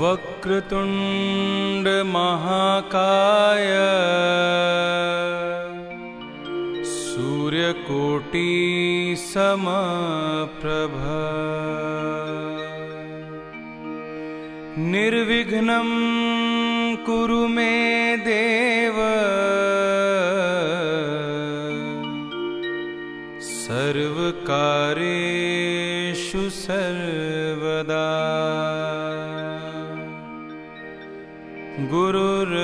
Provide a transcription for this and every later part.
वक्रतुण्डमहाकाय सूर्यकोटिसमप्रभ। निर्विघ्नं कुरु मे देव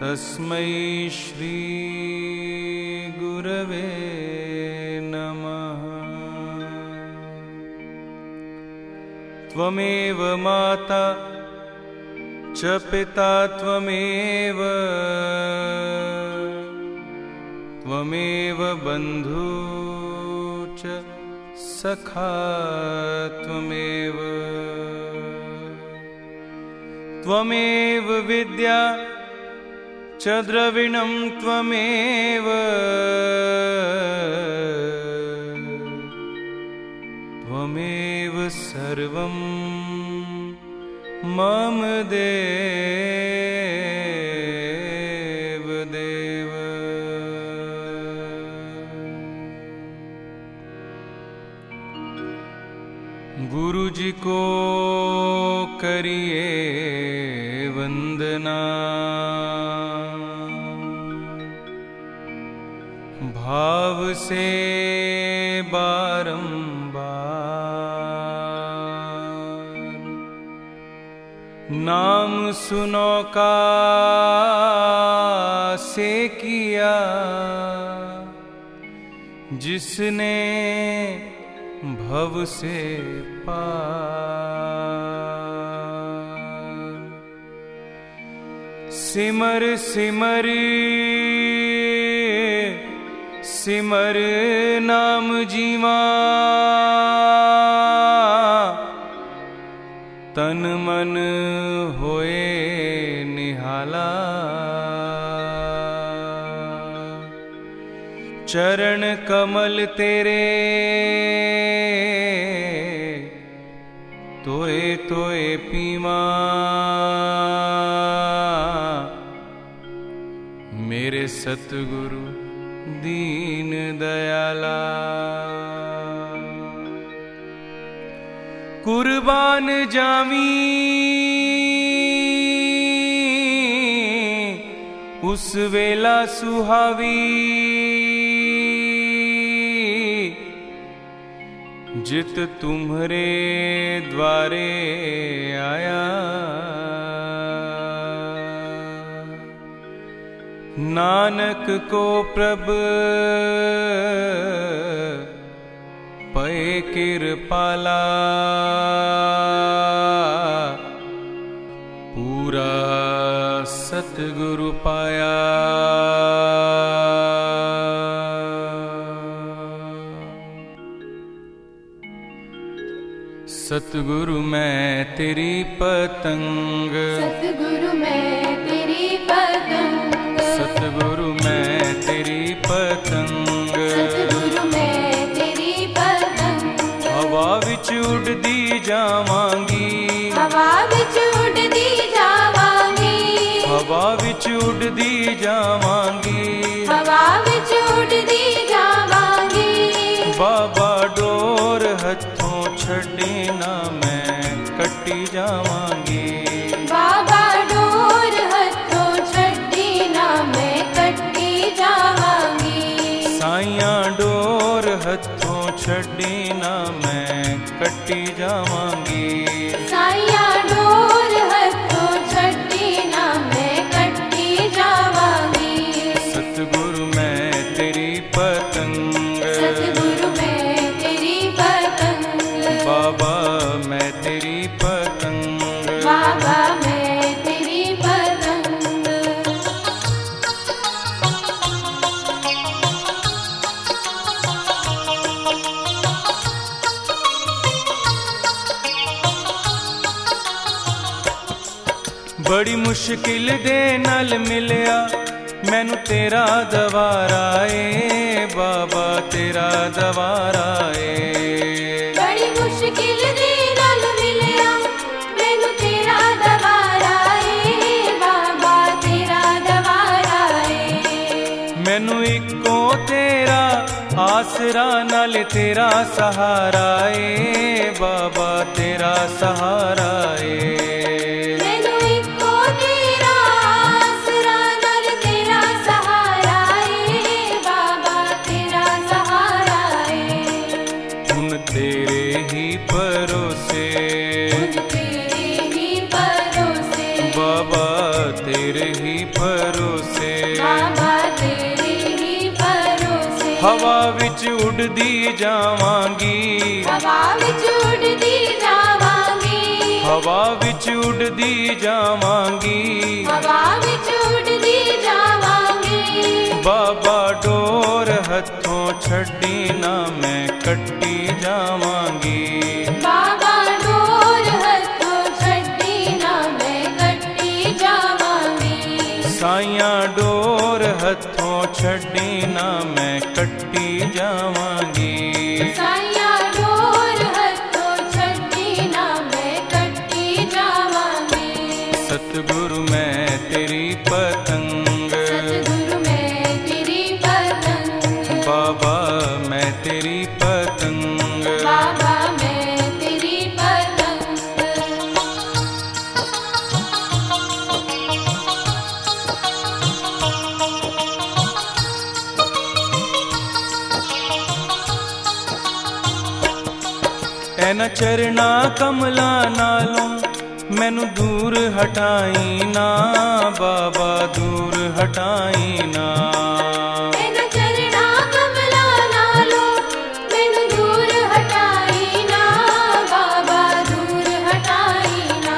तस्मै श्रीगुरवे नमः। त्वमेव माता च पिता त्वमेव। त्वमेव बन्धु च सखा त्वमेव। त्वमेव विद्या द्रविणं त्वमेव। त्वमेव सर्वं मम देव देव गुरु जी को करिए वंदना भाव से बारंबार। नाम सुनो का से किया जिसने भव से पार। सिमर सिमर सिमर नाम जीवा। तन मन होए निहाला। चरण कमल तेरे। तोए तोए पीमा। मेरे सतगुरु दीन दयाला। कुर्बान जामी। उस वेला सुहावी। जित तुम्हरे द्वारे आया। नानक को प्रभ पए कृपाला पूरा सतगुरु पाया। सतगुरु मैं तेरी पतंग। सतगुरु मैं उड़दी ਮੁਸ਼ਕਿਲ ਦੇ ਨਾਲ ਮਿਲਿਆ ਮੈਨੂੰ ਤੇਰਾ ਦਵਾਰਾ ਏ ਬਾਬਾ ਤੇਰਾ ਦਵਾਰਾ ਏ ਬੜੀ ਮੁਸ਼ਕਿਲ ਦੇ ਨਾਲ ਮਿਲਿਆ ਮੈਨੂੰ ਤੇਰਾ ਦਵਾਰਾ ਏ ਬਾਬਾ ਤੇਰਾ ਦਵਾਰਾ ਏ ਮੈਨੂੰ ਇੱਕੋ ਤੇਰਾ ਆਸਰਾ ਨਾਲ ਤੇਰਾ ਸਹਾਰਾ ਏ ਬਾਬਾ ਤੇਰਾ ਸਹਾਰਾ ਏ तेरे ही भरोसे। हवा विच उड़दी जावांगी। हवा विच उड़ी जावांगी। हवा विच जावांगी। बाबा डोर हथों छड़ी ना मैं कट्टी जावांगी। ਚਰਨਾ ਕਮਲਾ ਨਾਲੋਂ ਮੈਨੂੰ ਦੂਰ ਹਟਾਈ ਨਾ ਬਾਬਾ ਦੂਰ ਹਟਾਈ ਨਾ ਇਹਨਾਂ ਚਰਣਾ ਕਮਲਾ ਨਾਲੋਂ ਮੈਨੂੰ ਦੂਰ ਹਟਾਈ ਨਾ ਬਾਬਾ ਦੂਰ ਹਟਾਈ ਨਾ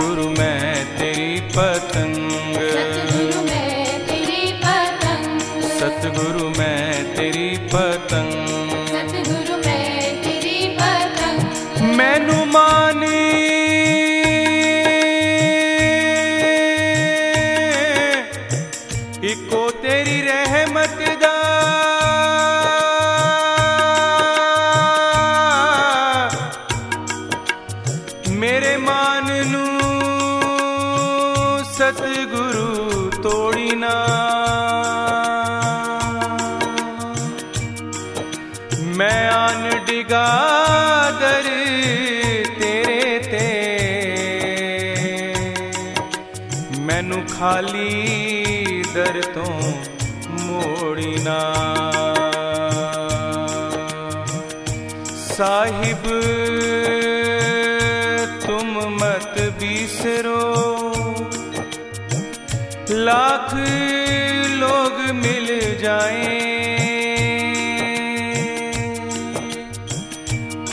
आन डिगा गर तेरे ते। मैनू खाली दर तो मोड़ना साहिब, तुम मत बिसरो। लाख लोग मिल जाएँ।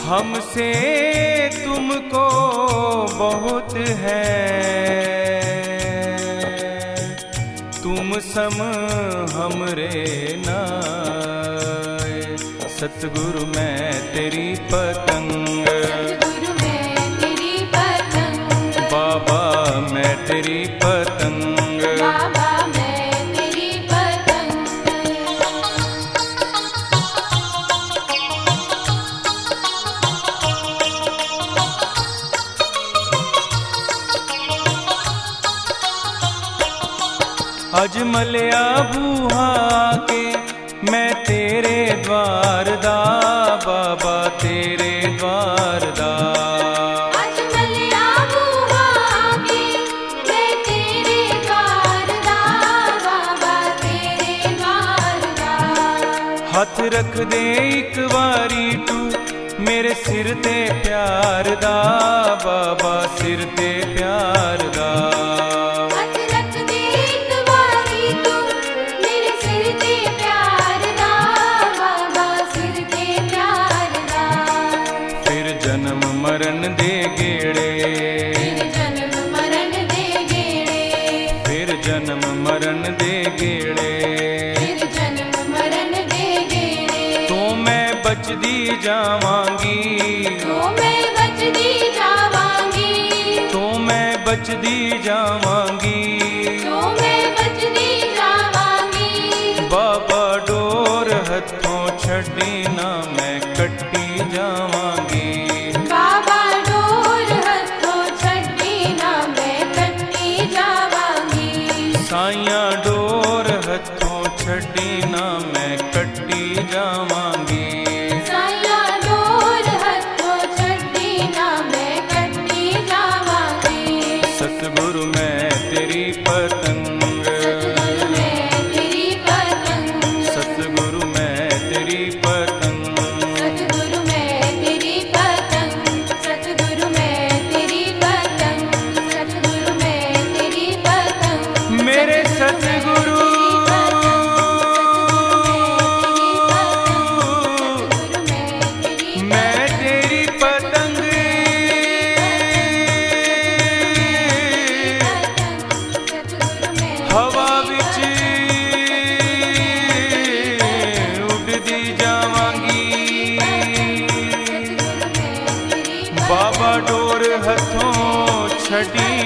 हमसे तुमको बहुत है। तुम सम हमरे नाय। सतगुरु मैं तेरी पतंग। सतगुरु मैं तेरी पतंग। बाबा मैं तेरी पतंग। ਰੱਖ ਦੇ ਇੱਕ ਵਾਰੀ ਤੂੰ ਮੇਰੇ ਸਿਰ ਤੇ ਪਿਆਰ ਦਾ ਬਾਬਾ ਸਿਰ ਤੇ ਪਿਆਰ बचती जावगी। हाथों छड़ी